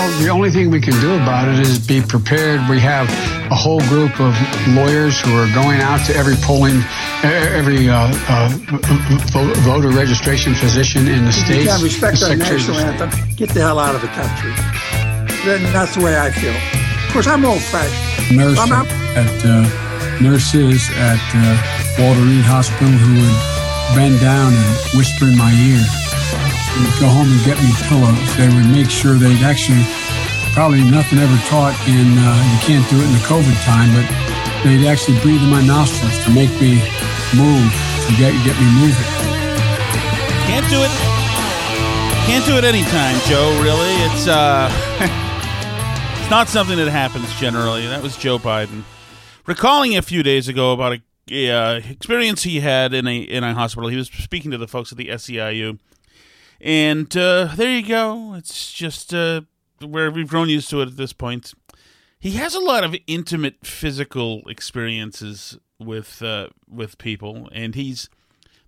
Well, the only thing we can do about it is be prepared. We have a whole group of lawyers who are going out to every polling, every uh, uh, voter registration physician in the If you states. respect the our national anthem, get the hell out of the country. Then that's the way I feel. Of course, I'm old-fashioned. Nurse I'm not- at uh, nurses at uh, Walter Reed Hospital who would bend down and whisper in my ear. They'd go home and get me pillows. They would make sure they'd actually probably nothing ever taught in uh, you can't do it in the COVID time, but they'd actually breathe in my nostrils to make me move to get get me moving. Can't do it. Can't do it anytime, Joe. Really, it's uh, it's not something that happens generally. That was Joe Biden recalling a few days ago about a, a uh, experience he had in a in a hospital. He was speaking to the folks at the SEIU, and uh, there you go. It's just uh, where we've grown used to it at this point. He has a lot of intimate physical experiences with uh, with people, and he's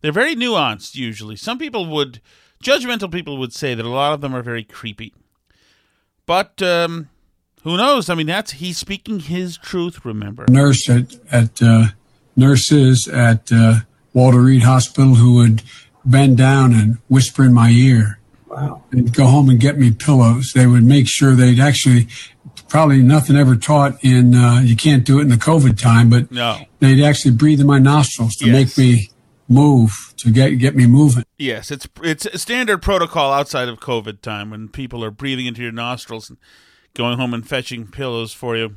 they're very nuanced usually. Some people would, judgmental people would say that a lot of them are very creepy. But um, who knows? I mean, that's he's speaking his truth. Remember, nurse at at uh, nurses at uh, Walter Reed Hospital who would bend down and whisper in my ear. Wow. They'd go home and get me pillows. They would make sure they'd actually probably nothing ever taught in uh, you can't do it in the COVID time, but no. they'd actually breathe in my nostrils to Yes. make me move to get get me moving. Yes, it's it's a standard protocol outside of COVID time when people are breathing into your nostrils and going home and fetching pillows for you.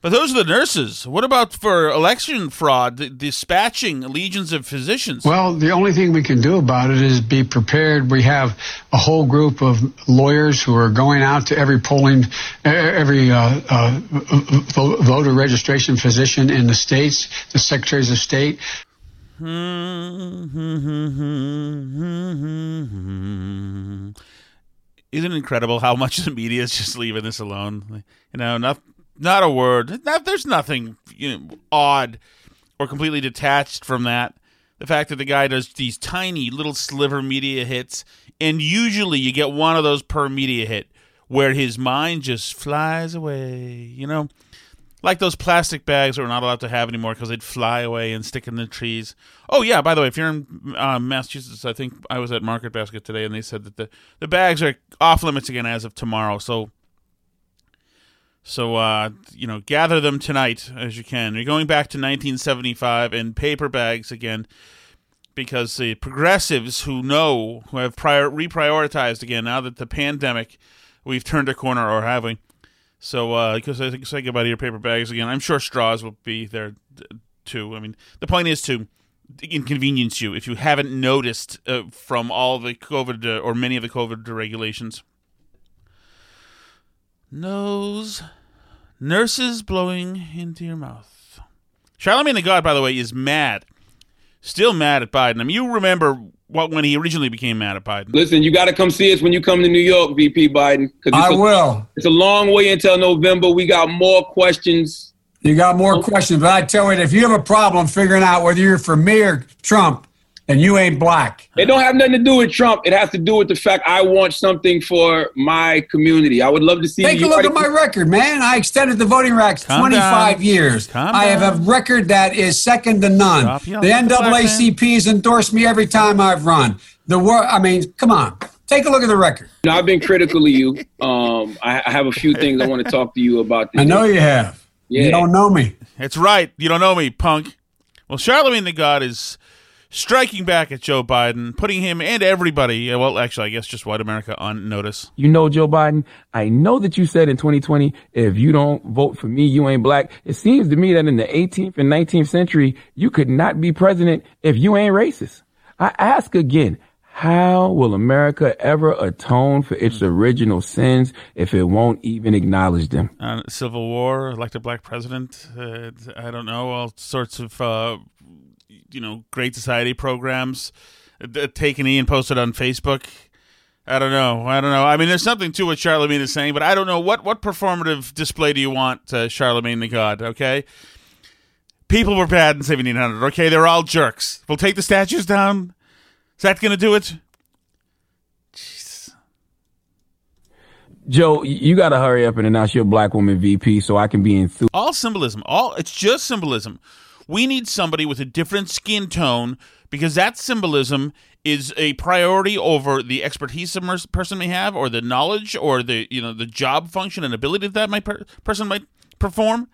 But those are the nurses. What about for election fraud, the dispatching legions of physicians? Well, the only thing we can do about it is be prepared. We have a whole group of lawyers who are going out to every polling, every uh, uh, voter registration physician in the states, the secretaries of state. Isn't it incredible how much the media is just leaving this alone? You know, not not a word. There's nothing you know, odd or completely detached from that. The fact that the guy does these tiny little sliver media hits, and usually you get one of those per media hit where his mind just flies away. You know, like those plastic bags that we're not allowed to have anymore because they'd fly away and stick in the trees. Oh yeah, by the way, if you're in uh, Massachusetts, I think I was at Market Basket today, and they said that the the bags are off limits again as of tomorrow. So, so uh, you know, gather them tonight as you can. You're going back to 1975 in paper bags again because the progressives who know who have prior reprioritized again now that the pandemic we've turned a corner or have we? So uh because i think say goodbye to your paper bags again. I'm sure straws will be there too. I mean the point is to inconvenience you if you haven't noticed uh, from all the covid uh, or many of the covid regulations nose nurses blowing into your mouth Charlemagne the God, by the way, is mad, still mad at Biden. I mean, you remember what when he originally became mad at Biden. Listen, you got to come see us when you come to New York, VP Biden. I a, will. It's a long way until November. We got more questions. You got more questions, but I tell you, if you have a problem figuring out whether you're for me or Trump, and you ain't black. It don't have nothing to do with Trump. It has to do with the fact I want something for my community. I would love to see. You. Take a look at my record, man. I extended the voting rights Calm 25 down. years. Calm I have down. a record that is second to none. Stop The yelling at the black NAACP has endorsed me every time I've run. The war. I mean, come on. Take a look at the record. You know, I've been critical of you. Um, I, I have a few things I want to talk to you about. I know you have. Yeah. You don't know me. It's right. You don't know me, punk. Well, Charlemagne the God is striking back at Joe Biden, putting him and everybody, well, actually, I guess just white America on notice. You know, Joe Biden, I know that you said in 2020, if you don't vote for me, you ain't black. It seems to me that in the 18th and 19th century, you could not be president if you ain't racist. I ask again, how will America ever atone for its original sins if it won't even acknowledge them? Uh, Civil War, elect a black president. Uh, I don't know, all sorts of, uh, you know, Great Society programs uh, taken and posted on Facebook. I don't know. I don't know. I mean, there's something to what Charlemagne is saying, but I don't know what what performative display do you want, uh, Charlemagne the God? Okay, people were bad in 1700. Okay, they're all jerks. We'll take the statues down. Is that going to do it? Joe, you got to hurry up and announce your black woman VP so I can be enthused. All symbolism. All it's just symbolism. We need somebody with a different skin tone because that symbolism is a priority over the expertise a person may have, or the knowledge, or the you know the job function and ability that might per- person might perform.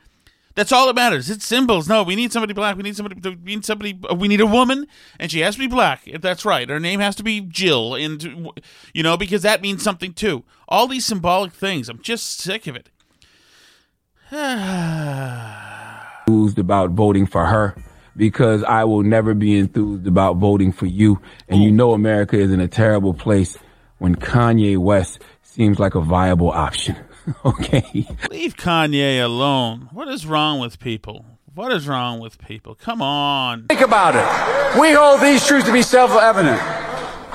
That's all that matters. It's symbols. No, we need somebody black. We need somebody. We need somebody. Uh, we need a woman, and she has to be black. If that's right, her name has to be Jill, and you know because that means something too. All these symbolic things. I'm just sick of it. enthused about voting for her because I will never be enthused about voting for you. And you know America is in a terrible place when Kanye West seems like a viable option. okay. Leave Kanye alone. What is wrong with people? What is wrong with people? Come on. Think about it. We hold these truths to be self-evident.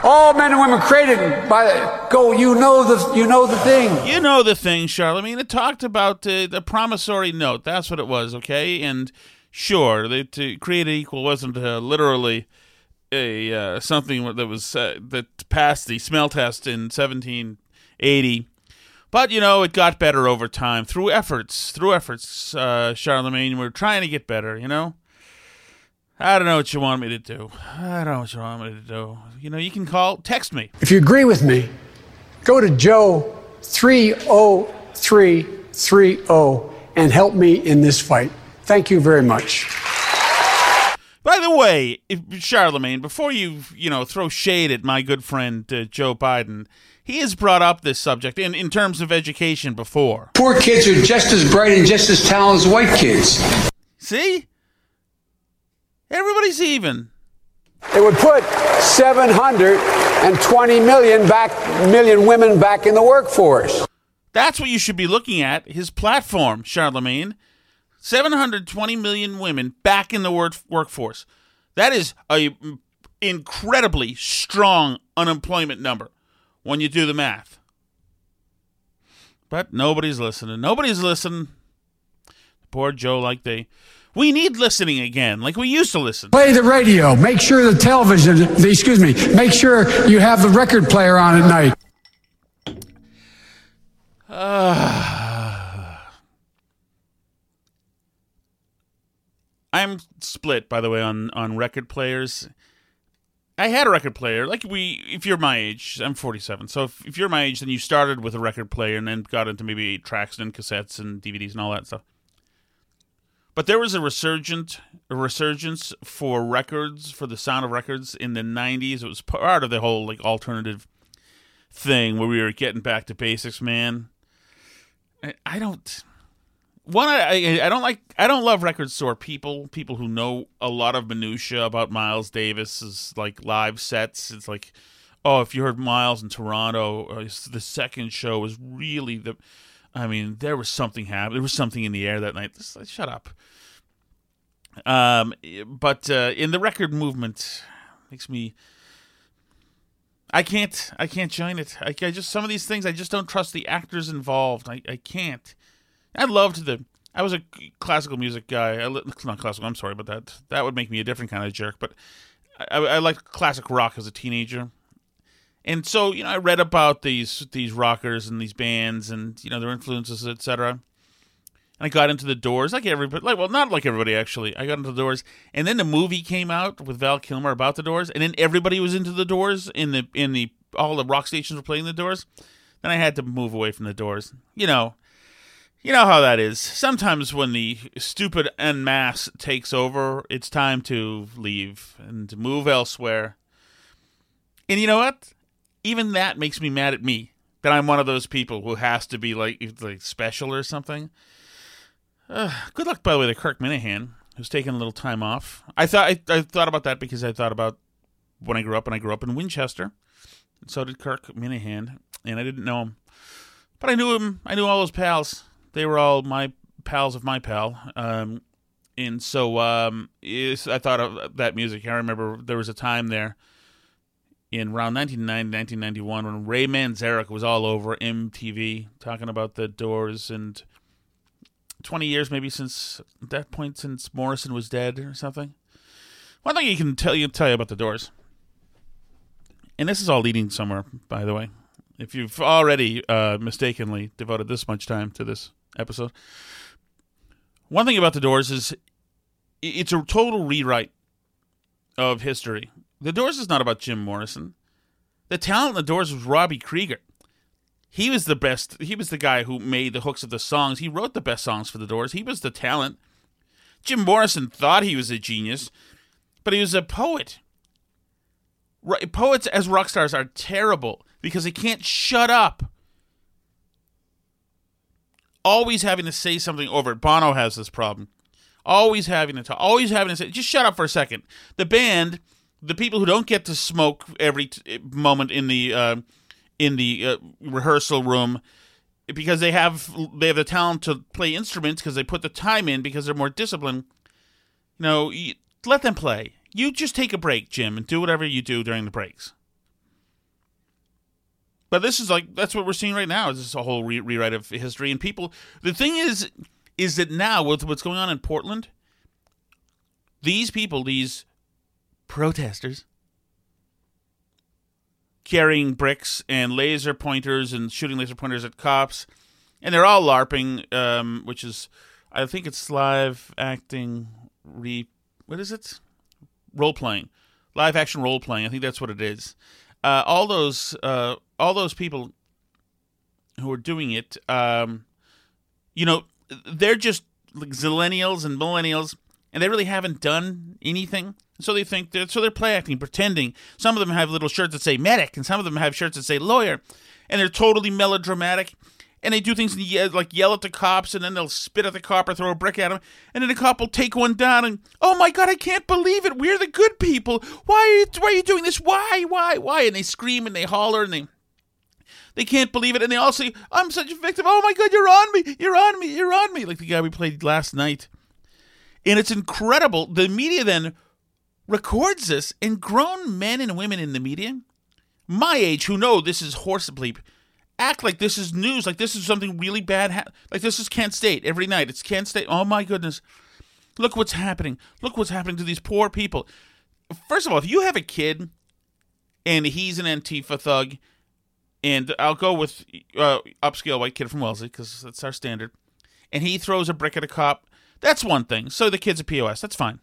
All men and women created by go. You know the you know the thing. You know the thing, Charlemagne. It talked about uh, the promissory note. That's what it was, okay? And sure, the, to create equal wasn't uh, literally a uh, something that was uh, that passed the smell test in 1780. But you know, it got better over time through efforts. Through efforts, uh, Charlemagne. We're trying to get better. You know. I don't know what you want me to do. I don't know what you want me to do. You know, you can call, text me. If you agree with me, go to Joe 30330 and help me in this fight. Thank you very much. By the way, if, Charlemagne, before you you know throw shade at my good friend uh, Joe Biden, he has brought up this subject in, in terms of education before. Poor kids are just as bright and just as talented as white kids. See, everybody's even. It would put 720 million back million women back in the workforce. That's what you should be looking at. His platform, Charlemagne. 720 million women back in the work- workforce. That is a incredibly strong unemployment number when you do the math. But nobody's listening. Nobody's listening. Poor Joe, like they. We need listening again, like we used to listen. Play the radio. Make sure the television, the, excuse me, make sure you have the record player on at night. I'm split, by the way, on on record players. I had a record player. Like we, if you're my age, I'm 47. So if, if you're my age, then you started with a record player and then got into maybe tracks and cassettes and DVDs and all that stuff. But there was a resurgent, a resurgence for records, for the sound of records in the 90s. It was part of the whole like alternative thing where we were getting back to basics, man. I, I don't one I, I don't like I don't love record store people people who know a lot of minutia about Miles Davis's like live sets it's like oh if you heard Miles in Toronto uh, the second show was really the I mean there was something happening there was something in the air that night Just, like, shut up Um, but uh, in the record movement, makes me. I can't. I can't join it. I, I, just some of these things. I just don't trust the actors involved. I, I can't. I loved the. I was a classical music guy. I, not classical. I'm sorry, about that that would make me a different kind of jerk. But I, I liked classic rock as a teenager, and so you know I read about these these rockers and these bands and you know their influences, etc. And I got into the Doors, like everybody, like well, not like everybody actually. I got into the Doors, and then the movie came out with Val Kilmer about the Doors, and then everybody was into the Doors in the in the all the rock stations were playing the Doors. Then I had to move away from the Doors. You know, you know how that is. Sometimes when the stupid en masse takes over, it's time to leave and move elsewhere. And you know what? Even that makes me mad at me that I'm one of those people who has to be like like special or something. Uh, good luck, by the way, to Kirk Minihane, who's taking a little time off. I thought I, I thought about that because I thought about when I grew up, and I grew up in Winchester. And so did Kirk Minihane, and I didn't know him, but I knew him. I knew all those pals. They were all my pals of my pal. Um, and so um, I thought of that music. I remember there was a time there in around 1990, 1991 when Ray Manzarek was all over MTV talking about the Doors and 20 years maybe since that point since Morrison was dead or something. One thing you can tell you tell you about the Doors, and this is all leading somewhere, by the way. If you've already uh, mistakenly devoted this much time to this episode, one thing about the Doors is it's a total rewrite of history. The Doors is not about Jim Morrison. The talent in the Doors was Robbie Krieger. He was the best. He was the guy who made the hooks of the songs. He wrote the best songs for the Doors. He was the talent. Jim Morrison thought he was a genius, but he was a poet. Poets as rock stars are terrible because they can't shut up. Always having to say something over it. Bono has this problem. Always having to talk. Always having to say, just shut up for a second. The band, the people who don't get to smoke every t- moment in the uh, in the uh, rehearsal room because they have they have the talent to play instruments because they put the time in because they're more disciplined. You know, you, let them play. You just take a break, Jim, and do whatever you do during the breaks. But this is like that's what we're seeing right now. Is this a whole re- rewrite of history and people? The thing is, is that now with what's going on in Portland, these people, these protesters, carrying bricks and laser pointers and shooting laser pointers at cops, and they're all LARPing, um, which is, I think it's live acting re. What is it? Role playing, live action role playing. I think that's what it is. Uh, all those, uh, all those people who are doing it, um, you know, they're just like zillennials and millennials, and they really haven't done anything. So they think they're, so they're play acting, pretending. Some of them have little shirts that say medic, and some of them have shirts that say lawyer, and they're totally melodramatic. And they do things like yell at the cops, and then they'll spit at the cop or throw a brick at him, and then the cop will take one down and, oh my god, I can't believe it, we're the good people. Why are you, why are you doing this? Why, why, why? And they scream and they holler and they they can't believe it, and they all say, "I'm such a victim." Oh my god, you're on me, you're on me, you're on me, like the guy we played last night. And it's incredible. The media then records this, and grown men and women in the media, my age, who know this is horse bleep, act like this is news, like this is something really bad. Ha- like this is Kent State every night. It's Kent State. Oh my goodness. Look what's happening. Look what's happening to these poor people. First of all, if you have a kid and he's an Antifa thug, and I'll go with uh, upscale white kid from Wellesley because that's our standard, and he throws a brick at a cop, that's one thing. So the kid's a POS. That's fine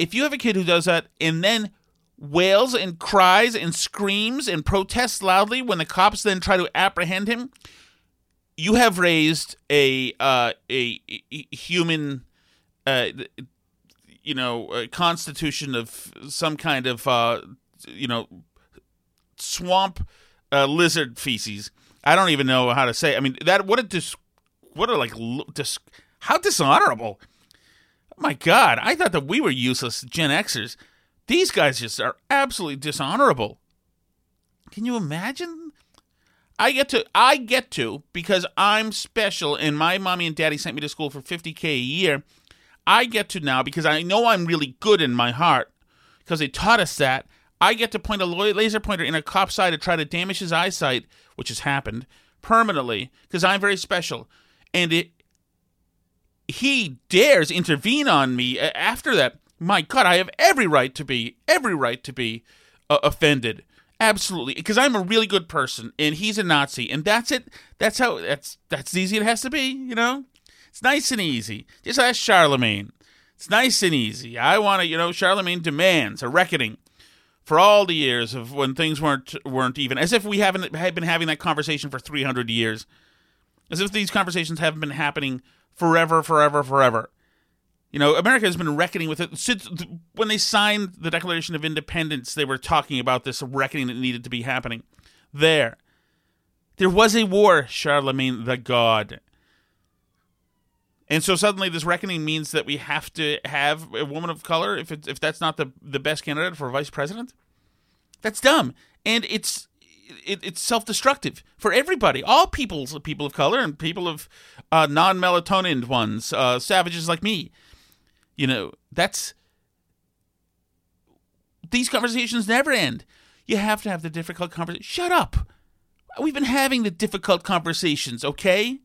if you have a kid who does that and then wails and cries and screams and protests loudly when the cops then try to apprehend him, you have raised a uh, a, a, human, uh, you know, constitution of some kind of uh, you know swamp uh, lizard feces. I don't even know how to say. I mean that what a dis, what a like dis, how dishonorable my God, I thought that we were useless Gen Xers. These guys just are absolutely dishonorable. Can you imagine? I get to I get to because I'm special and my mommy and daddy sent me to school for 50k a year. I get to now because I know I'm really good in my heart because they taught us that. I get to point a laser pointer in a cop's eye to try to damage his eyesight, which has happened permanently because I'm very special, and it he dares intervene on me after that. My God, I have every right to be every right to be uh, offended. Absolutely, because I'm a really good person, and he's a Nazi, and that's it. That's how. That's that's easy it has to be. You know, it's nice and easy. Just ask Charlemagne. It's nice and easy. I want to. You know, Charlemagne demands a reckoning for all the years of when things weren't weren't even. As if we haven't had been having that conversation for 300 years. As if these conversations haven't been happening forever, forever, forever. You know, America has been reckoning with it since when they signed the Declaration of Independence. They were talking about this reckoning that needed to be happening. There, there was a war, Charlemagne the God, and so suddenly this reckoning means that we have to have a woman of color if it, if that's not the the best candidate for vice president. That's dumb, and it's it, it's self destructive for everybody, all peoples, people of color and people of uh, non melatonin ones, uh, savages like me. You know, that's these conversations never end. You have to have the difficult conversation. Shut up. We've been having the difficult conversations, okay?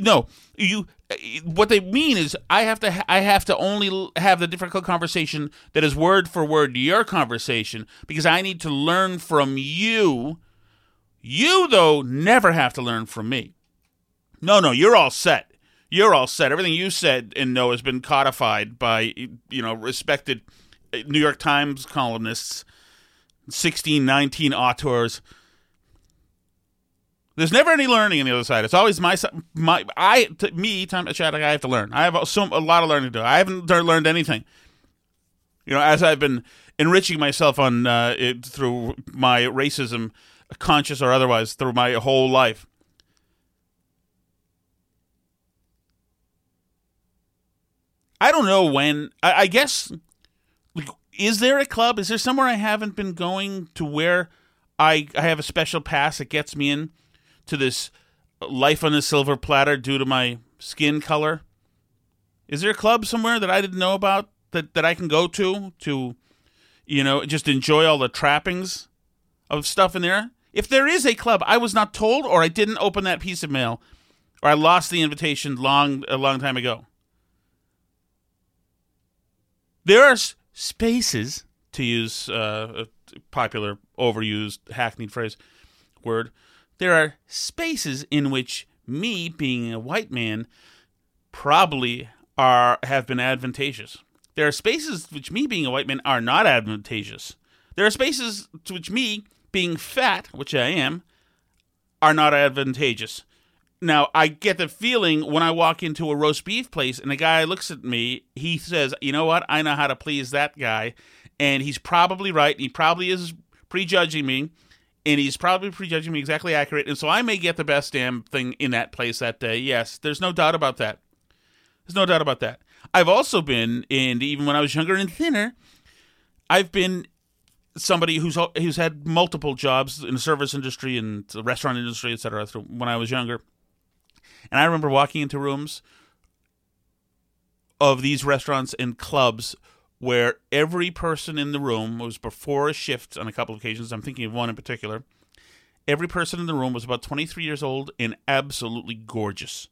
No, you. What they mean is, I have to. I have to only have the difficult conversation that is word for word your conversation because I need to learn from you. You though never have to learn from me. No, no, you're all set you're all set. Everything you said and know has been codified by you know respected New York Times columnists, sixteen, nineteen auteurs. There's never any learning on the other side. It's always my my I to me time to chat. I have to learn. I have some a lot of learning to do. I haven't learned anything. You know, as I've been enriching myself on uh, it, through my racism, conscious or otherwise, through my whole life. I don't know when. I, I guess. Like, is there a club? Is there somewhere I haven't been going to where I I have a special pass that gets me in to this life on a silver platter due to my skin color? Is there a club somewhere that I didn't know about that, that I can go to to, you know, just enjoy all the trappings of stuff in there? If there is a club, I was not told, or I didn't open that piece of mail, or I lost the invitation long a long time ago. There are spaces, to use uh, a popular, overused, hackneyed phrase, word. There are spaces in which me, being a white man, probably are have been advantageous. There are spaces which me, being a white man, are not advantageous. There are spaces to which me, being fat, which I am, are not advantageous. Now, I get the feeling when I walk into a roast beef place and the guy looks at me, he says, You know what? I know how to please that guy. And he's probably right. He probably is prejudging me. And he's probably prejudging me exactly accurate. And so I may get the best damn thing in that place that day. Yes, there's no doubt about that. There's no doubt about that. I've also been, and even when I was younger and thinner, I've been somebody who's who's had multiple jobs in the service industry and the restaurant industry, etc. When I was younger, and I remember walking into rooms of these restaurants and clubs where every person in the room was before a shift on a couple of occasions. I'm thinking of one in particular. Every person in the room was about 23 years old and absolutely gorgeous.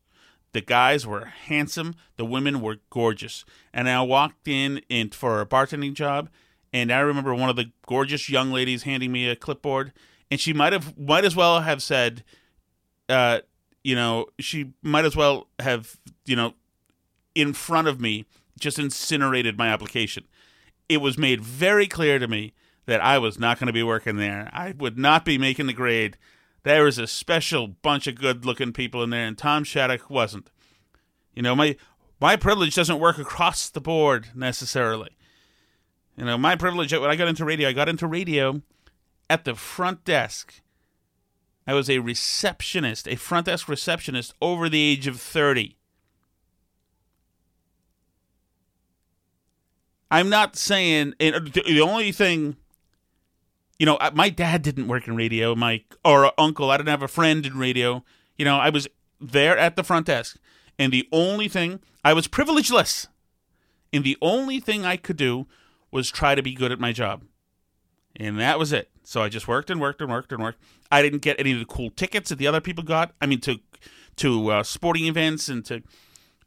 The guys were handsome, the women were gorgeous. And I walked in, in for a bartending job, and I remember one of the gorgeous young ladies handing me a clipboard, and she might have might as well have said, uh, you know, she might as well have, you know, in front of me just incinerated my application. It was made very clear to me that I was not going to be working there. I would not be making the grade. There was a special bunch of good looking people in there, and Tom Shattuck wasn't. You know, my my privilege doesn't work across the board necessarily. You know, my privilege when I got into radio, I got into radio at the front desk I was a receptionist, a front desk receptionist over the age of 30. I'm not saying the only thing you know, my dad didn't work in radio, my or uncle, I didn't have a friend in radio. You know, I was there at the front desk. And the only thing I was privilegeless, and the only thing I could do was try to be good at my job, and that was it. So I just worked and worked and worked and worked. I didn't get any of the cool tickets that the other people got. I mean, to to uh, sporting events and to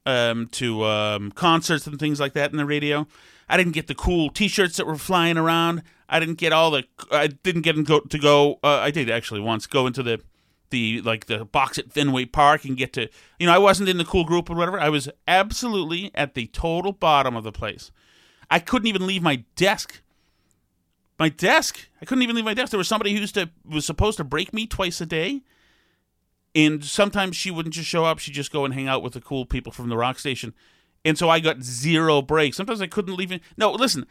um, to um, concerts and things like that in the radio. I didn't get the cool T-shirts that were flying around. I didn't get all the. I didn't get go, to go. Uh, I did actually once go into the the like the box at Fenway Park and get to. You know, I wasn't in the cool group or whatever. I was absolutely at the total bottom of the place. I couldn't even leave my desk. My desk. I couldn't even leave my desk. There was somebody who used to was supposed to break me twice a day and sometimes she wouldn't just show up; she'd just go and hang out with the cool people from the rock station. And so I got zero breaks. Sometimes I couldn't leave. In- no, listen,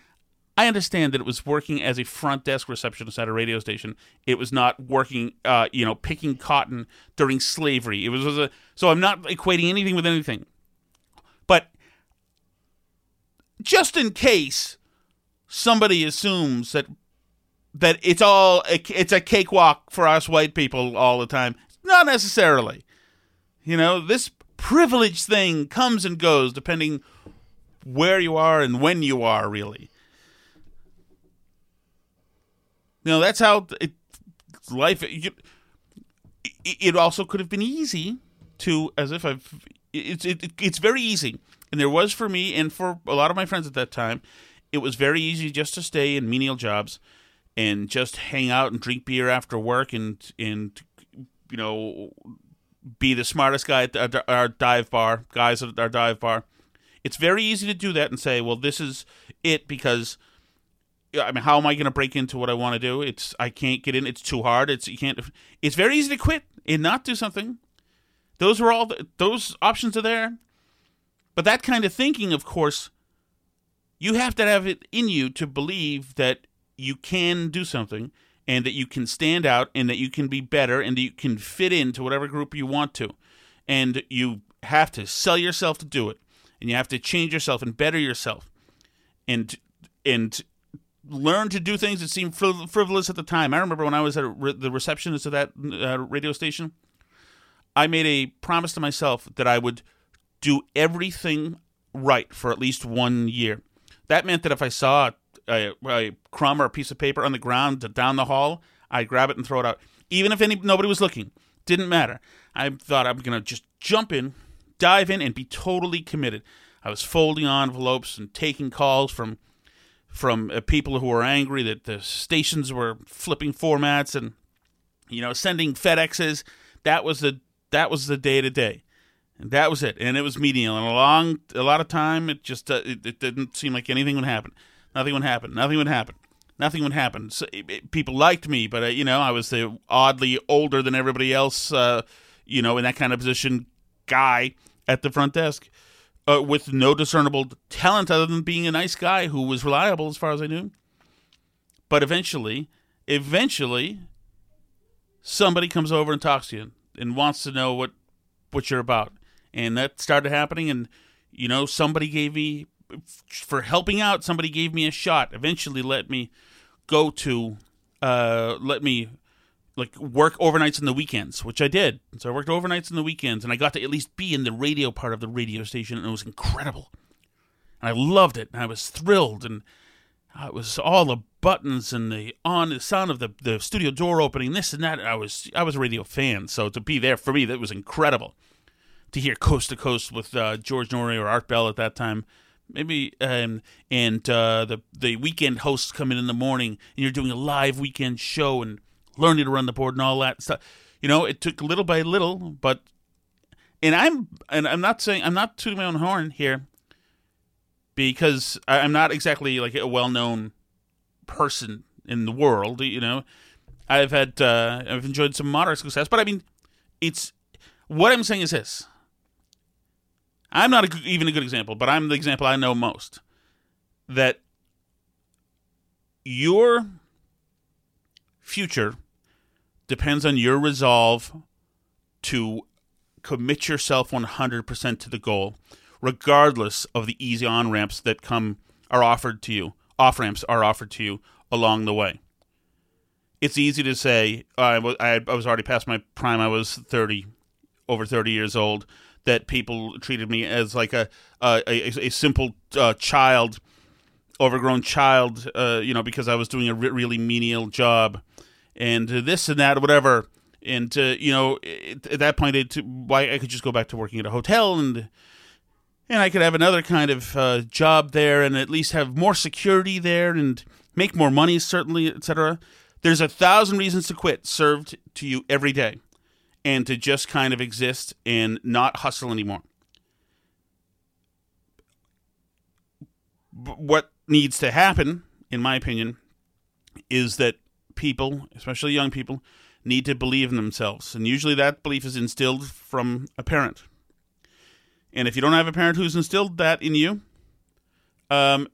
I understand that it was working as a front desk receptionist at a radio station. It was not working, uh, you know, picking cotton during slavery. It was, was a, so I'm not equating anything with anything. But just in case somebody assumes that that it's all it's a cakewalk for us white people all the time. Not necessarily. You know, this privilege thing comes and goes depending where you are and when you are, really. You know, that's how it, life. It, it also could have been easy to, as if I've. It's it, it's very easy, and there was for me and for a lot of my friends at that time. It was very easy just to stay in menial jobs and just hang out and drink beer after work and and you know, be the smartest guy at our dive bar, guys at our dive bar. It's very easy to do that and say, well, this is it because. I mean, how am I going to break into what I want to do? It's I can't get in. It's too hard. It's you can't. It's very easy to quit and not do something. Those are all the, those options are there, but that kind of thinking, of course, you have to have it in you to believe that you can do something and that you can stand out and that you can be better and that you can fit into whatever group you want to. And you have to sell yourself to do it. And you have to change yourself and better yourself. And and learn to do things that seem frivolous at the time. I remember when I was at the receptionist of that uh, radio station, I made a promise to myself that I would do everything right for at least one year. That meant that if I saw a crumb or a piece of paper on the ground down the hall, I'd grab it and throw it out. Even if any nobody was looking, didn't matter. I thought I'm gonna just jump in, dive in, and be totally committed. I was folding envelopes and taking calls from from uh, people who were angry that the stations were flipping formats and you know sending FedExes. That was the that was the day to day, and that was it. And it was medial. And a long a lot of time, it just uh, it, it didn't seem like anything would happen. Nothing would happen. Nothing would happen. Nothing would happen. So, it, it, people liked me, but uh, you know, I was the oddly older than everybody else. Uh, you know, in that kind of position, guy at the front desk uh, with no discernible talent other than being a nice guy who was reliable, as far as I knew. But eventually, eventually, somebody comes over and talks to you and wants to know what what you're about, and that started happening. And you know, somebody gave me for helping out. Somebody gave me a shot. Eventually, let me go to, uh, let me like work overnights and the weekends, which I did. So I worked overnights and the weekends, and I got to at least be in the radio part of the radio station, and it was incredible. And I loved it, and I was thrilled, and it was all the buttons and the on the sound of the, the studio door opening, this and that. I was I was a radio fan, so to be there for me, that was incredible. To hear coast to coast with uh, George Noory or Art Bell at that time maybe um, and uh, the the weekend hosts come in in the morning and you're doing a live weekend show and learning to run the board and all that stuff. You know it took little by little but and i'm and i'm not saying i'm not tooting my own horn here because i'm not exactly like a well-known person in the world you know. I've had uh, i've enjoyed some moderate success but i mean it's what i'm saying is this I'm not a, even a good example, but I'm the example I know most. That your future depends on your resolve to commit yourself 100% to the goal, regardless of the easy on ramps that come are offered to you. Off ramps are offered to you along the way. It's easy to say, I was already past my prime. I was 30, over 30 years old that people treated me as like a a, a, a simple uh, child, overgrown child, uh, you know, because I was doing a re- really menial job, and this and that, whatever. And uh, you know, it, at that point, it, why I could just go back to working at a hotel and and I could have another kind of uh, job there and at least have more security there and make more money, certainly, etc. There's a thousand reasons to quit served to you every day and to just kind of exist and not hustle anymore. What needs to happen, in my opinion, is that people, especially young people, need to believe in themselves. And usually that belief is instilled from a parent. And if you don't have a parent who's instilled that in you, um,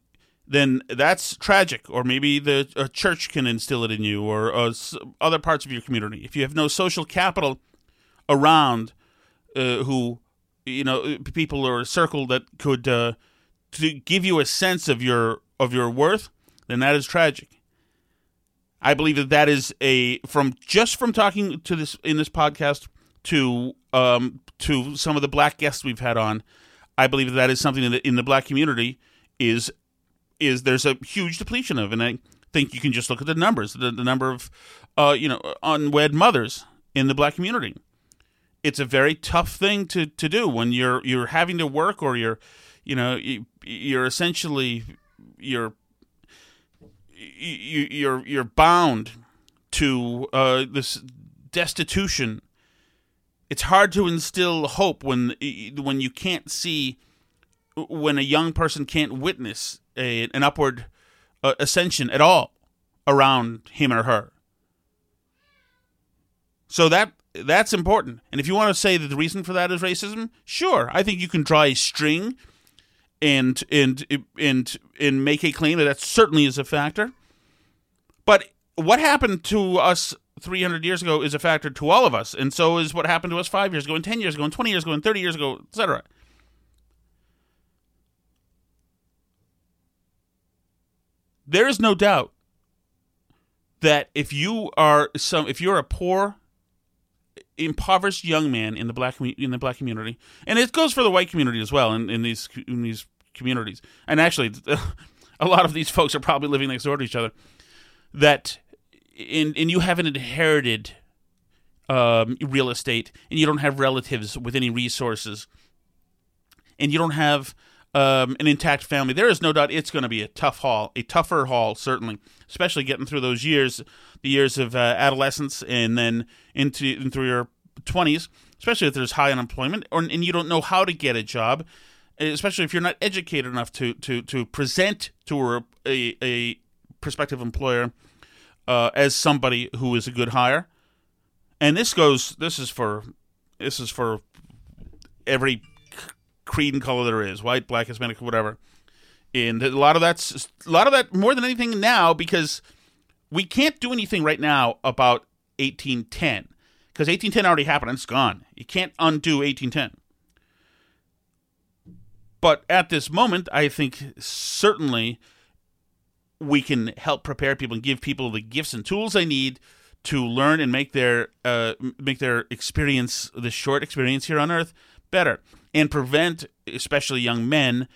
then that's tragic. Or maybe the church can instill it in you, or uh, other parts of your community. If you have no social capital around uh, who, you know, uh, people or a circle that could uh, to give you a sense of your of your worth, then that is tragic. I believe that that is a from just from talking to this in this podcast to um, to some of the black guests we've had on. I believe that, that is something that in the black community is is there's a huge depletion of, and I think you can just look at the numbers, the, the number of uh, you know unwed mothers in the black community. It's a very tough thing to, to do when you're you're having to work or you're you know you're essentially you're you're you're bound to uh, this destitution. It's hard to instill hope when when you can't see when a young person can't witness a, an upward uh, ascension at all around him or her. So that that's important. And if you want to say that the reason for that is racism, sure, I think you can draw a string and and and and make a claim that that certainly is a factor. But what happened to us 300 years ago is a factor to all of us, and so is what happened to us five years ago, and 10 years ago, and 20 years ago, and 30 years ago, etc. There is no doubt that if you are some, if you're a poor, impoverished young man in the black in the black community, and it goes for the white community as well in, in these in these communities, and actually, a lot of these folks are probably living next door to each other. That, in and you haven't inherited um, real estate, and you don't have relatives with any resources, and you don't have um, an intact family, there is no doubt it's going to be a tough haul, a tougher haul, certainly, especially getting through those years, the years of uh, adolescence and then into, into your 20s, especially if there's high unemployment or, and you don't know how to get a job, especially if you're not educated enough to, to, to present to a, a, a prospective employer uh, as somebody who is a good hire. And this goes, this is for, this is for every creed and color there is white, black, Hispanic, whatever. And a lot of that's a lot of that more than anything now because we can't do anything right now about 1810 because 1810 already happened and it's gone. You can't undo 1810. But at this moment, I think certainly we can help prepare people and give people the gifts and tools they need to learn and make their uh, make their experience, this short experience here on Earth, better and prevent, especially young men,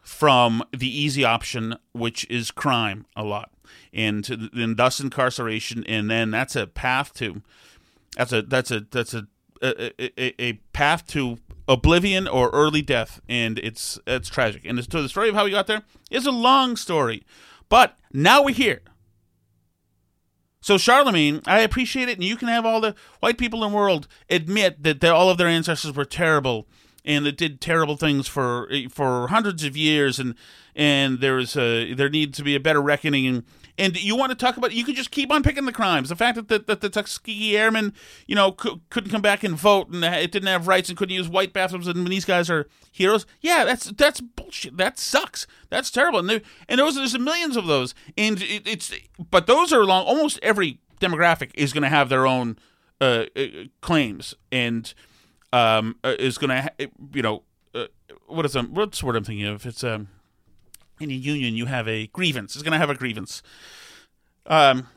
from the easy option, which is crime a lot, and and thus incarceration, and then that's a path to that's a that's a that's a a, a, a path to oblivion or early death, and it's it's tragic. And so the story of how we got there is a long story, but now we're here. So Charlemagne, I appreciate it, and you can have all the white people in the world admit that all of their ancestors were terrible and it did terrible things for for hundreds of years, and and there was a there needs to be a better reckoning. And, you want to talk about you could just keep on picking the crimes. The fact that the, that the Tuskegee Airmen, you know, couldn't come back and vote, and it didn't have rights, and couldn't use white bathrooms, and these guys are heroes. Yeah, that's that's bullshit. That sucks. That's terrible. And there, and those there's millions of those, and it, it's but those are long almost every demographic is going to have their own uh, uh, claims and um, uh, is going to, you know, uh, what is um, what's the word I'm thinking of? It's um, in a union you have a grievance. It's going to have a grievance. Um,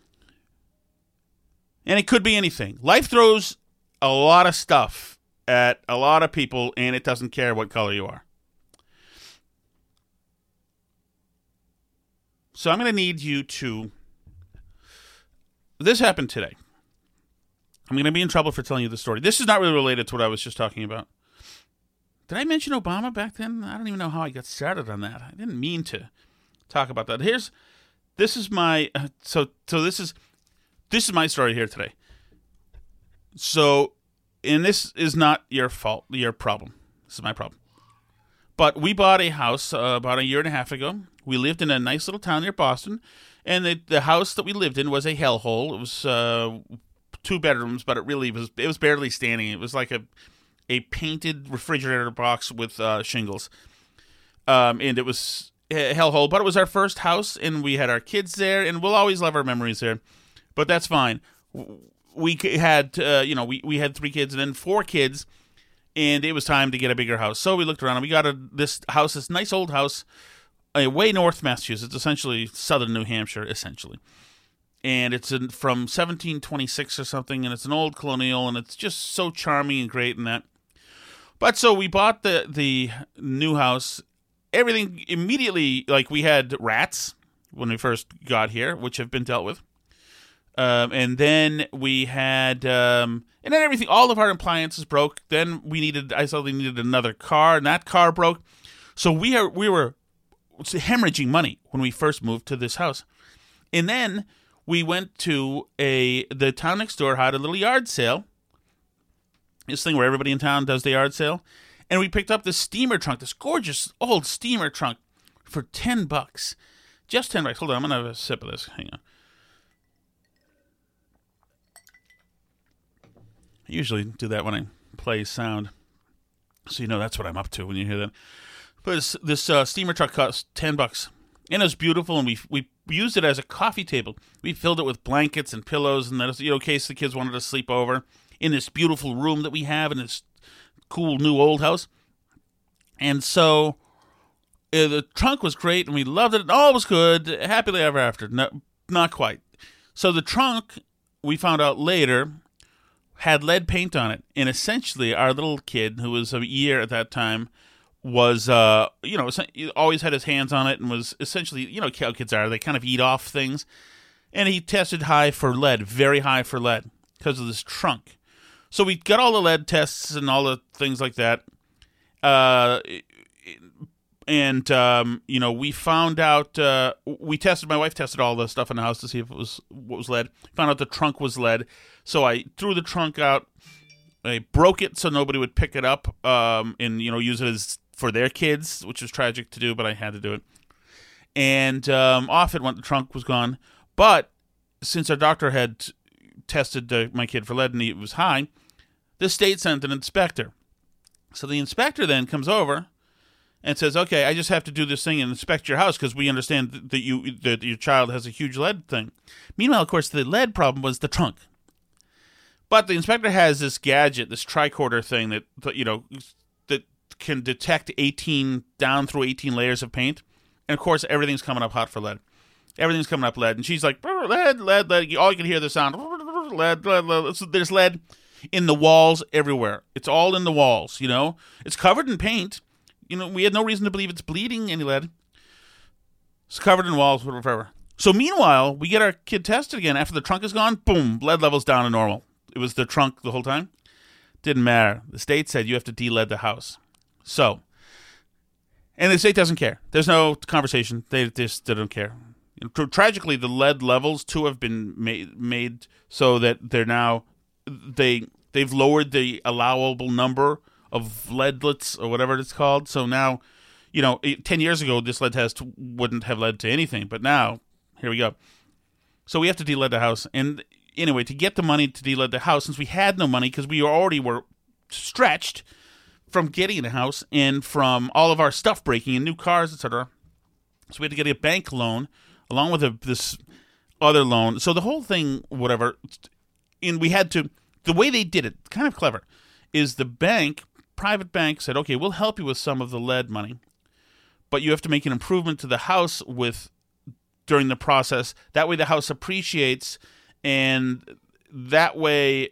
and it could be anything. Life throws a lot of stuff at a lot of people, and it doesn't care what color you are. So I'm going to need you to. This happened today. I'm going to be in trouble for telling you the story. This is not really related to what I was just talking about. Did I mention Obama back then? I don't even know how I got started on that. I didn't mean to talk about that. Here's this is my uh, so so this is this is my story here today. So, and this is not your fault, your problem. This is my problem. But we bought a house uh, about a year and a half ago. We lived in a nice little town near Boston, and the the house that we lived in was a hellhole. It was uh, two bedrooms, but it really was it was barely standing. It was like a a painted refrigerator box with uh, shingles, um, and it was hellhole. But it was our first house, and we had our kids there, and we'll always love our memories there. But that's fine. We had uh, you know we we had three kids and then four kids, and it was time to get a bigger house. So we looked around and we got a this house, this nice old house, uh, way north Massachusetts, essentially southern New Hampshire, essentially and it's in, from 1726 or something, and it's an old colonial, and it's just so charming and great and that. But so we bought the the new house. Everything immediately like we had rats when we first got here, which have been dealt with. Um, and then we had um, and then everything all of our appliances broke. Then we needed I they needed another car, and that car broke. So we are we were hemorrhaging money when we first moved to this house. And then we went to a the town next door had a little yard sale this thing where everybody in town does the yard sale. And we picked up this steamer trunk, this gorgeous old steamer trunk for 10 bucks. Just 10 bucks. Hold on, I'm to have a sip of this. Hang on. I usually do that when I play sound. So you know that's what I'm up to when you hear that. But this, this uh, steamer truck cost 10 bucks. And it was beautiful, and we we used it as a coffee table. We filled it with blankets and pillows, and that, you know, in case the kids wanted to sleep over in this beautiful room that we have in this cool new old house. And so uh, the trunk was great and we loved it. It all was good. Happily ever after. No, not quite. So the trunk, we found out later, had lead paint on it. And essentially, our little kid, who was a year at that time, was uh you know always had his hands on it and was essentially you know how kids are they kind of eat off things and he tested high for lead very high for lead because of this trunk so we got all the lead tests and all the things like that. Uh, and um, you know, we found out. Uh, we tested. My wife tested all the stuff in the house to see if it was what was lead. Found out the trunk was lead. So I threw the trunk out. I broke it so nobody would pick it up um, and you know use it as for their kids, which was tragic to do, but I had to do it. And um, off it went. The trunk was gone. But since our doctor had tested uh, my kid for lead and it was high, the state sent an inspector. So the inspector then comes over and says, "Okay, I just have to do this thing and inspect your house because we understand that you that your child has a huge lead thing." Meanwhile, of course, the lead problem was the trunk. But the inspector has this gadget, this tricorder thing that, you know can detect 18 down through 18 layers of paint, and of course, everything's coming up hot for lead. Everything's coming up lead, and she's like, "Lead, lead, lead." All you can hear the sound, lead, lead, lead. There's lead in the walls everywhere. It's all in the walls, you know? It's covered in paint. You know, we had no reason to believe it's bleeding any lead. It's covered in walls, whatever. So meanwhile, we get our kid tested again. After the trunk is gone, boom, lead levels down to normal. It was the trunk the whole time. Didn't matter. The state said you have to de-lead the house. So, and the state doesn't care. There's no conversation. They just they don't care. Tragically, the lead levels too have been made made so that they're now they they've lowered the allowable number of leadlets or whatever it's called. So now, you know, ten years ago this lead test wouldn't have led to anything, but now here we go. So we have to de-lead the house, and anyway, to get the money to de-lead the house, since we had no money because we already were stretched from getting a house and from all of our stuff breaking and new cars, etc. So we had to get a bank loan along with a, this other loan. So the whole thing, whatever, and we had to the way they did it, kind of clever, is the bank, private bank, said, okay, we'll help you with some of the lead money, but you have to make an improvement to the house with during the process. That way, the house appreciates, and that way,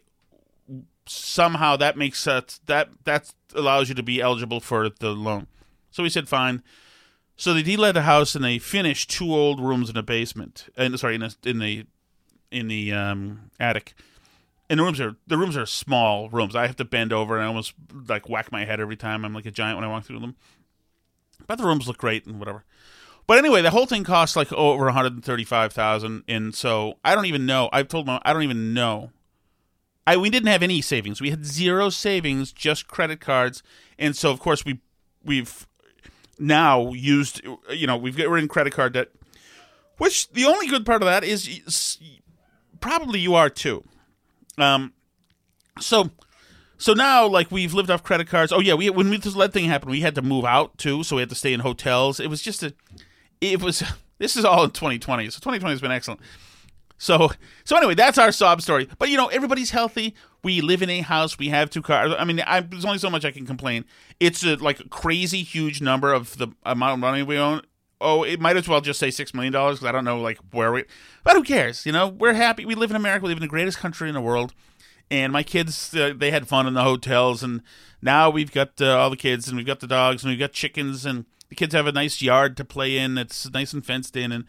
somehow that makes that that that allows you to be eligible for the loan. So we said fine. So they de-let the house and they finished two old rooms in a basement. And sorry, in a, in the in the um, attic. And the rooms are the rooms are small rooms. I have to bend over and I almost like whack my head every time. I'm like a giant when I walk through them. But the rooms look great and whatever. But anyway, the whole thing costs like over 135,000 and so I don't even know. I've told my I don't even know. I we didn't have any savings. We had zero savings, just credit cards. And so of course we we've now used you know, we've got we're in credit card debt. Which the only good part of that is probably you are too. Um so so now, like we've lived off credit cards. Oh yeah, we when we, this lead thing happened, we had to move out too, so we had to stay in hotels. It was just a, it was. This is all in 2020, so 2020 has been excellent. So so anyway, that's our sob story. But you know, everybody's healthy. We live in a house. We have two cars. I mean, I, there's only so much I can complain. It's a like a crazy huge number of the amount of money we own. Oh, it might as well just say six million dollars because I don't know like where we. But who cares? You know, we're happy. We live in America. We live in the greatest country in the world and my kids uh, they had fun in the hotels and now we've got uh, all the kids and we've got the dogs and we've got chickens and the kids have a nice yard to play in that's nice and fenced in and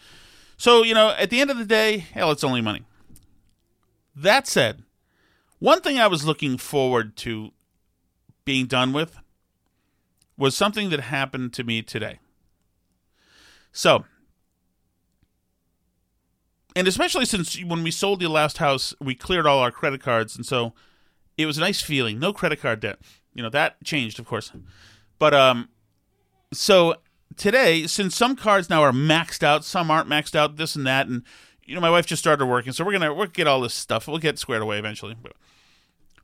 so you know at the end of the day hell it's only money that said one thing i was looking forward to being done with was something that happened to me today so and especially since when we sold the last house, we cleared all our credit cards, and so it was a nice feeling. No credit card debt. You know that changed, of course. But um, so today, since some cards now are maxed out, some aren't maxed out, this and that, and you know my wife just started working, so we're gonna we'll get all this stuff. We'll get squared away eventually.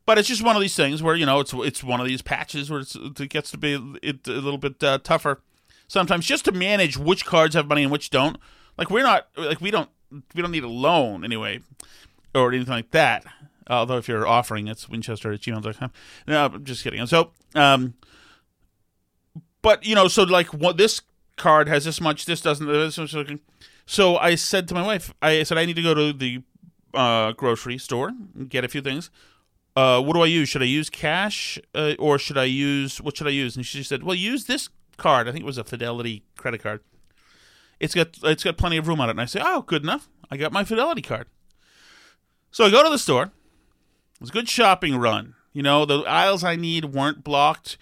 But, it's just one of these things where you know it's it's one of these patches where it gets to be it, a little bit uh, tougher sometimes just to manage which cards have money and which don't. Like we're not like we don't we don't need a loan anyway, or anything like that. Although if you're offering, it's Winchester at gmail.com. No, I'm just kidding. So, um, but you know, so like what this card has this much, this doesn't. This much, so I said to my wife, I said I need to go to the uh, grocery store and get a few things. Uh, what do I use? Should I use cash uh, or should I use what should I use? And she said, well, use this card. I think it was a Fidelity credit card. It's got it's got plenty of room on it. And I say, oh, good enough. I got my Fidelity card. So I go to the store. It was a good shopping run. You know, the aisles I need weren't blocked.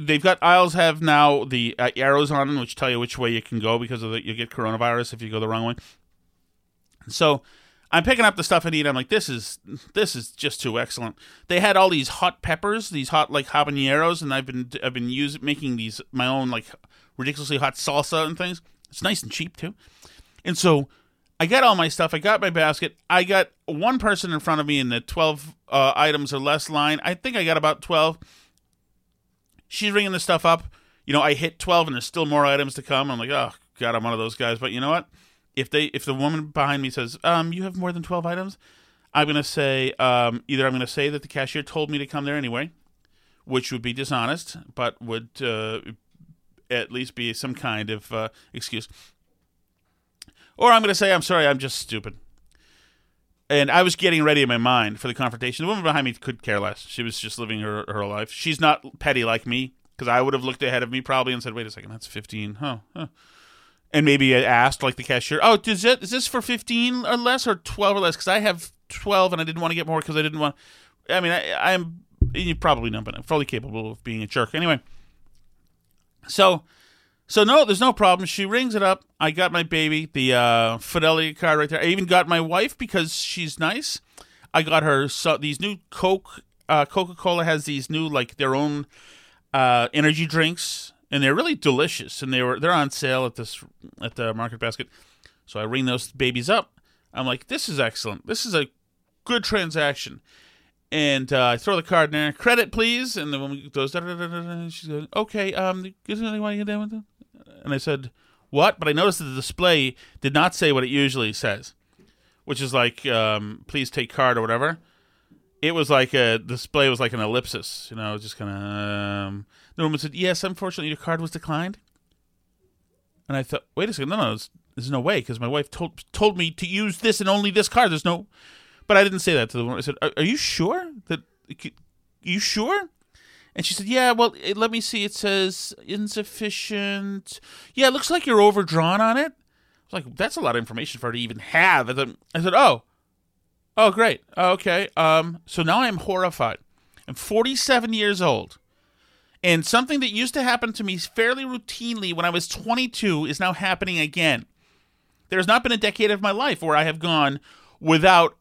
They've got aisles have now the uh, arrows on them, which tell you which way you can go because of the, you get coronavirus if you go the wrong way. So I'm picking up the stuff I need. I'm like, this is this is just too excellent. They had all these hot peppers, these hot like habaneros, and I've been I've been using making these my own like ridiculously hot salsa and things. It's nice and cheap too. And so I got all my stuff. I got my basket. I got one person in front of me in the 12 uh, items or less line. I think I got about 12. She's ringing the stuff up. You know, I hit 12 and there's still more items to come. I'm like, oh, God, I'm one of those guys. But you know what? If they, if the woman behind me says, um, you have more than 12 items, I'm going to say, um, either I'm going to say that the cashier told me to come there anyway, which would be dishonest, but would uh, at least be some kind of uh, excuse. Or I'm going to say, I'm sorry, I'm just stupid. And I was getting ready in my mind for the confrontation. The woman behind me could care less. She was just living her, her life. She's not petty like me, because I would have looked ahead of me probably and said, wait a second, that's 15. Huh. huh. And maybe I asked, like the cashier, oh, is, it, is this for 15 or less or 12 or less? Because I have 12 and I didn't want to get more because I didn't want. I mean, I, I'm you probably know, but I'm fully capable of being a jerk. Anyway, so, so no, there's no problem. She rings it up. I got my baby, the uh, Fidelity card right there. I even got my wife because she's nice. I got her so these new Coke. Uh, Coca Cola has these new like their own uh, energy drinks, and they're really delicious. And they were they're on sale at this at the Market Basket. So I ring those babies up. I'm like, this is excellent. This is a good transaction and uh, I throw the card in there. Credit, please. And the woman goes, da, da, da, da, she's going, okay, um, is there anyone get with And I said, what? But I noticed that the display did not say what it usually says, which is like, um, please take card or whatever. It was like a display was like an ellipsis, you know, just kind of. Um, the woman said, yes, unfortunately, your card was declined. And I thought, wait a second, no, no, there's, there's no way because my wife told told me to use this and only this card. There's no but I didn't say that to the woman. I said, "Are, are you sure that you sure? And she said, "Yeah, well, it, let me see. It says insufficient. Yeah, it looks like you're overdrawn on it." I was like, "That's a lot of information for her to even have." And I said, "Oh, oh, great. Okay. Um, so now I'm horrified. I'm 47 years old, and something that used to happen to me fairly routinely when I was 22 is now happening again. There has not been a decade of my life where I have gone without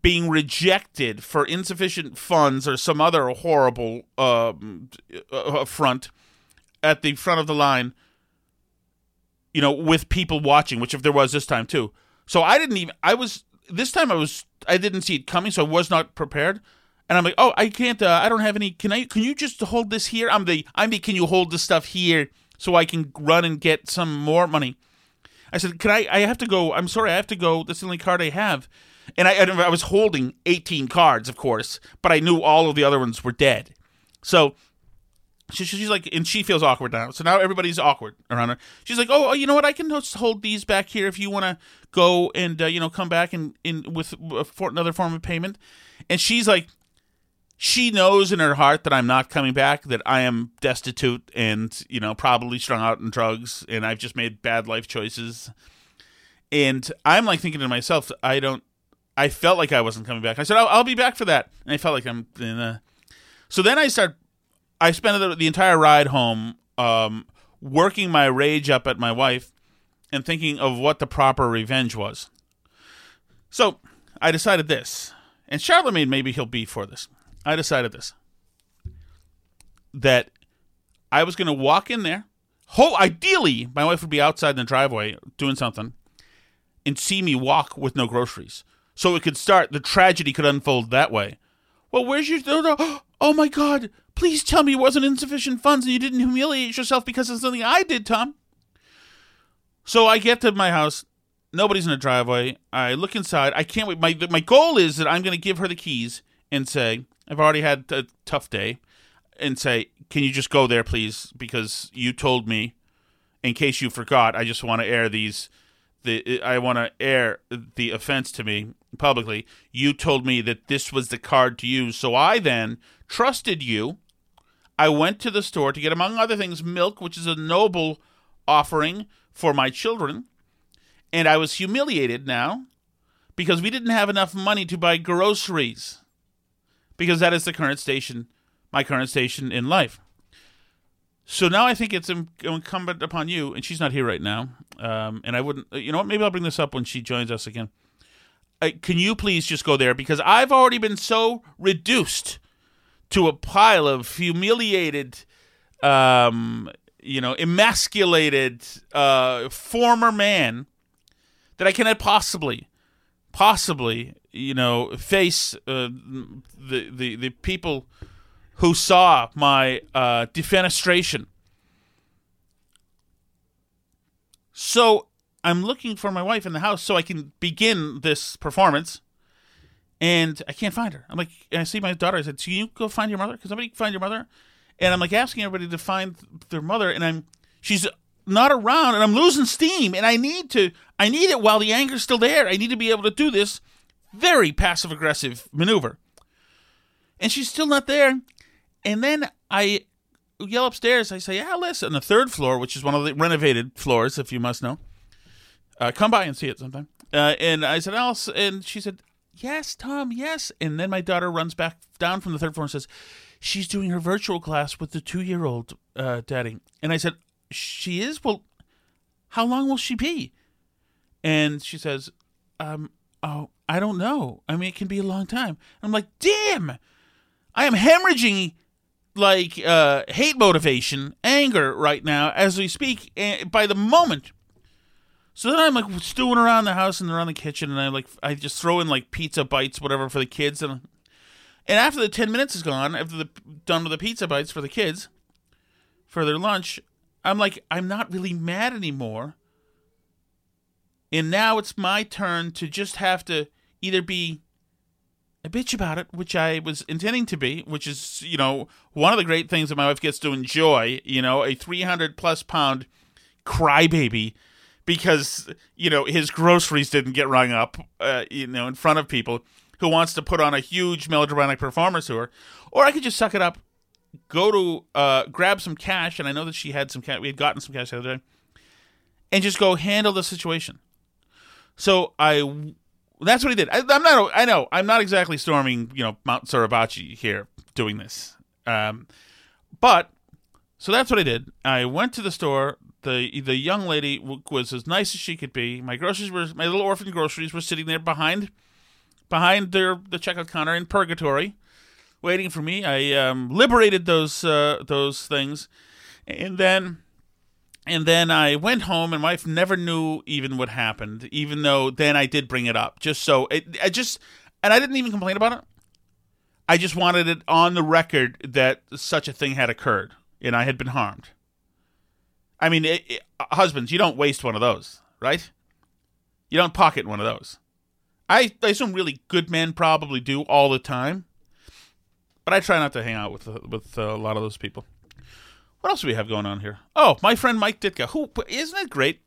being rejected for insufficient funds or some other horrible um, uh, front at the front of the line, you know, with people watching, which if there was this time too. So I didn't even, I was, this time I was, I didn't see it coming, so I was not prepared. And I'm like, oh, I can't, uh, I don't have any, can I, can you just hold this here? I'm the, I'm the, can you hold this stuff here so I can run and get some more money? I said, can I, I have to go, I'm sorry, I have to go, that's the only card I have and I, I was holding 18 cards, of course, but I knew all of the other ones were dead. So she, she's like, and she feels awkward now. So now everybody's awkward around her. She's like, oh, you know what? I can just hold these back here if you want to go and uh, you know come back and in with for another form of payment. And she's like, she knows in her heart that I'm not coming back, that I am destitute and you know probably strung out in drugs, and I've just made bad life choices. And I'm like thinking to myself, I don't I felt like I wasn't coming back. I said, "I'll, I'll be back for that," and I felt like I'm. In a... So then I start. I spent the, the entire ride home um, working my rage up at my wife and thinking of what the proper revenge was. So I decided this, and Charlemagne maybe he'll be for this. I decided this that I was going to walk in there. Ho- ideally, my wife would be outside in the driveway doing something and see me walk with no groceries so it could start. The tragedy could unfold that way. Well, where's your? Oh my God! Please tell me it wasn't insufficient funds and you didn't humiliate yourself because of something I did, Tom. So I get to my house. Nobody's in the driveway. I look inside. I can't wait. My my goal is that I'm going to give her the keys and say I've already had a tough day, and say, "Can you just go there, please? Because you told me." In case you forgot, I just want to air these the I want to air the offense to me publicly. You told me that this was the card to use, so I then trusted you. I went to the store to get, among other things, milk, which is a noble offering for my children, and I was humiliated now because we didn't have enough money to buy groceries because that is the current station, my current station in life. So now I think it's incumbent upon you, and she's not here right now. Um, and I wouldn't, you know what? Maybe I'll bring this up when she joins us again. Uh, can you please just go there because I've already been so reduced to a pile of humiliated, um, you know, emasculated uh, former man that I cannot possibly, possibly, you know, face uh, the the the people who saw my uh, defenestration. So I'm looking for my wife in the house so I can begin this performance, and I can't find her. I'm like, I see my daughter. I said, "Can you go find your mother? Can somebody find your mother?" And I'm like asking everybody to find their mother, and I'm she's not around, and I'm losing steam, and I need to I need it while the anger's still there. I need to be able to do this very passive aggressive maneuver, and she's still not there. And then I yell upstairs. I say, Alice, on the third floor, which is one of the renovated floors, if you must know. Uh, come by and see it sometime. Uh, and I said, Alice, and she said, Yes, Tom, yes. And then my daughter runs back down from the third floor and says, She's doing her virtual class with the two year old, uh, Daddy. And I said, She is? Well, how long will she be? And she says, um, Oh, I don't know. I mean, it can be a long time. I'm like, Damn! I am hemorrhaging like uh, hate motivation, anger right now as we speak. And by the moment, so then I'm like stewing around the house and around the kitchen, and I like I just throw in like pizza bites, whatever for the kids, and and after the ten minutes is gone, after the done with the pizza bites for the kids for their lunch, I'm like I'm not really mad anymore. And now it's my turn to just have to either be a bitch about it, which I was intending to be, which is, you know, one of the great things that my wife gets to enjoy, you know, a 300 plus pound crybaby because, you know, his groceries didn't get rung up, uh, you know, in front of people who wants to put on a huge melodramatic performance to her, or I could just suck it up, go to uh, grab some cash, and I know that she had some cash. We had gotten some cash the other day, and just go handle the situation. So I, that's what he did. I, am not. I know I'm not exactly storming, you know, Mount Suribachi here doing this, um, but so that's what I did. I went to the store. the The young lady was as nice as she could be. My groceries were my little orphan groceries were sitting there behind behind their the checkout counter in purgatory, waiting for me. I um, liberated those uh, those things, and then and then I went home, and my wife never knew even what happened, even though then I did bring it up, just so it. I just and I didn't even complain about it. I just wanted it on the record that such a thing had occurred and I had been harmed. I mean, it, it, husbands, you don't waste one of those, right? You don't pocket one of those. I, I assume really good men probably do all the time, but I try not to hang out with with uh, a lot of those people. What else do we have going on here? Oh, my friend Mike Ditka. Who isn't it great?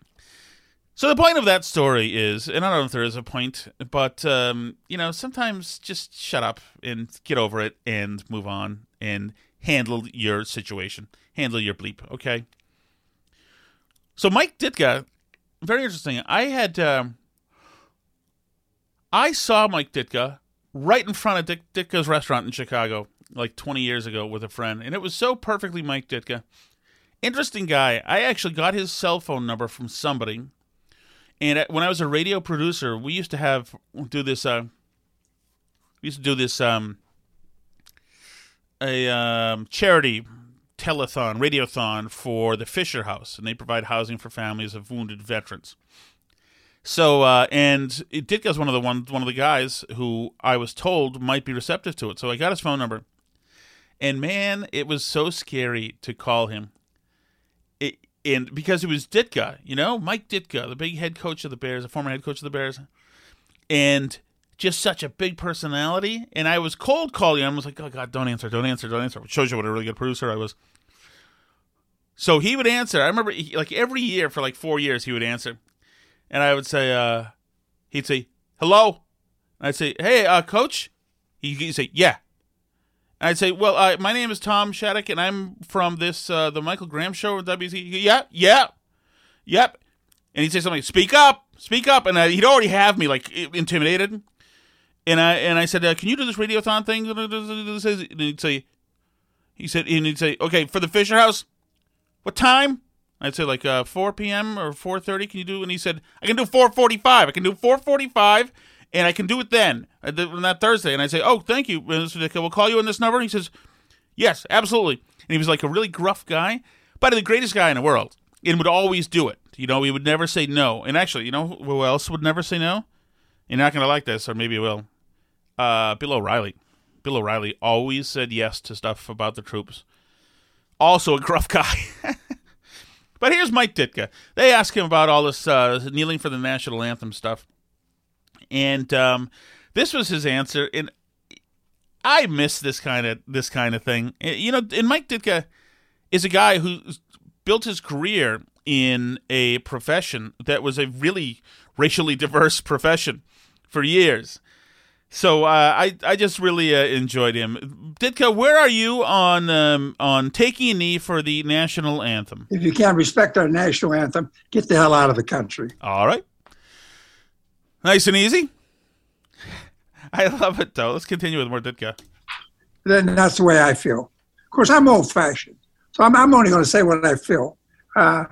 So the point of that story is, and I don't know if there is a point, but um, you know, sometimes just shut up and get over it and move on and handle your situation, handle your bleep. Okay. So Mike Ditka, very interesting. I had, um, I saw Mike Ditka right in front of Dick, Ditka's restaurant in Chicago like 20 years ago with a friend, and it was so perfectly Mike Ditka. Interesting guy. I actually got his cell phone number from somebody, and when I was a radio producer, we used to have do this. Uh, we used to do this um, a um, charity telethon, radiothon for the Fisher House, and they provide housing for families of wounded veterans. So, uh, and Ditka's one of the one one of the guys who I was told might be receptive to it. So I got his phone number, and man, it was so scary to call him. It, and because it was Ditka, you know, Mike Ditka, the big head coach of the Bears, a former head coach of the Bears, and just such a big personality. And I was cold calling him. I was like, oh, God, don't answer, don't answer, don't answer. It shows you what a really good producer I was. So he would answer. I remember, he, like, every year for like four years, he would answer. And I would say, uh, he'd say, hello. And I'd say, hey, uh, coach. He'd say, yeah. And I'd say, well, uh, my name is Tom Shattuck, and I'm from this, uh, the Michael Graham show with WC. Yeah, yeah, yep. And he'd say something, speak up, speak up. And I, he'd already have me, like, intimidated and I and I said, uh, "Can you do this radiothon thing?" And he'd say, "He said," and he'd say, "Okay, for the Fisher House, what time?" I'd say like uh, 4 p.m. or 4:30. Can you do? And he said, "I can do 4:45. I can do 4:45, and I can do it then uh, on that Thursday." And I say, "Oh, thank you, Mr. Dick. We'll call you on this number." And he says, "Yes, absolutely." And he was like a really gruff guy, but the greatest guy in the world, and would always do it. You know, he would never say no. And actually, you know who else would never say no? You're not gonna like this, or maybe you will uh, Bill O'Reilly. Bill O'Reilly always said yes to stuff about the troops. Also a gruff guy. but here's Mike Ditka. They ask him about all this uh, kneeling for the national anthem stuff. And um, this was his answer. And I miss this kind of this kind of thing. Eh, you know, and Mike Ditka is a guy who built his career in a profession that was a really racially diverse profession for years. So uh, I I just really uh, enjoyed him. Ditka, where are you on um, on taking a knee for the national anthem? If you can't respect our national anthem, get the hell out of the country. All right, nice and easy. I love it though. Let's continue with more Ditka. Then that's the way I feel. Of course, I'm old fashioned, so I'm, I'm only going to say what I feel. Uh,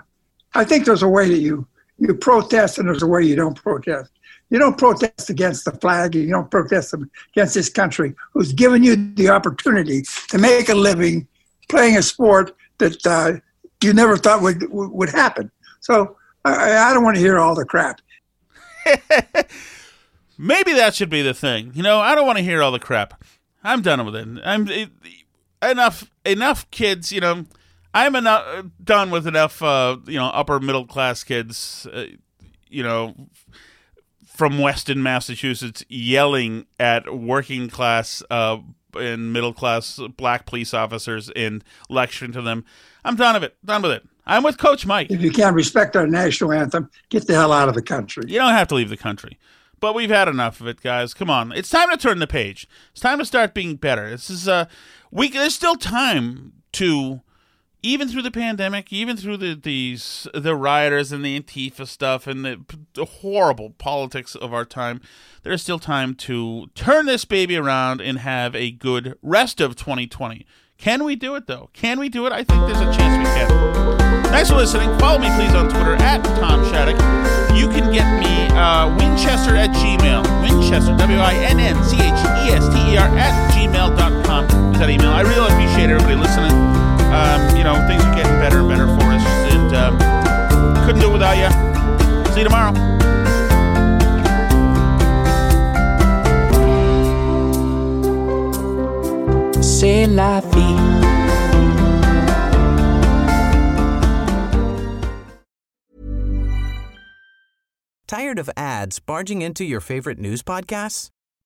I think there's a way that you you protest, and there's a way you don't protest. You don't protest against the flag. You don't protest against this country who's given you the opportunity to make a living playing a sport that uh, you never thought would would happen. So I, I don't want to hear all the crap. Maybe that should be the thing. You know, I don't want to hear all the crap. I'm done with it. I'm it, enough. Enough kids. You know, I'm enough done with enough. Uh, you know, upper middle class kids. Uh, you know, from Weston, Massachusetts, yelling at working class uh, and middle class black police officers and lecturing to them. I'm done with it. Done with it. I'm with Coach Mike. If you can't respect our national anthem, get the hell out of the country. You don't have to leave the country. but we've had enough of it, guys. Come on, it's time to turn the page. It's time to start being better. This is uh, we there's still time to even through the pandemic, even through the these the rioters and the Antifa stuff and the, the, horrible politics of our time, there's still time to turn this baby around and have a good rest of 2020. Can we do it though? Can we do it? I think there's a chance we can. Thanks for listening. Follow me please on Twitter at Tom Shattuck. You can get me uh, Winchester at Gmail. Winchester, W I N N C H E S T E R at gmail.com is that email. I really appreciate everybody listening. Um, you know, things are getting better and better for us. And um, couldn't do it without you. See you tomorrow. C'est la vie. Tired of ads barging into your favorite news podcasts?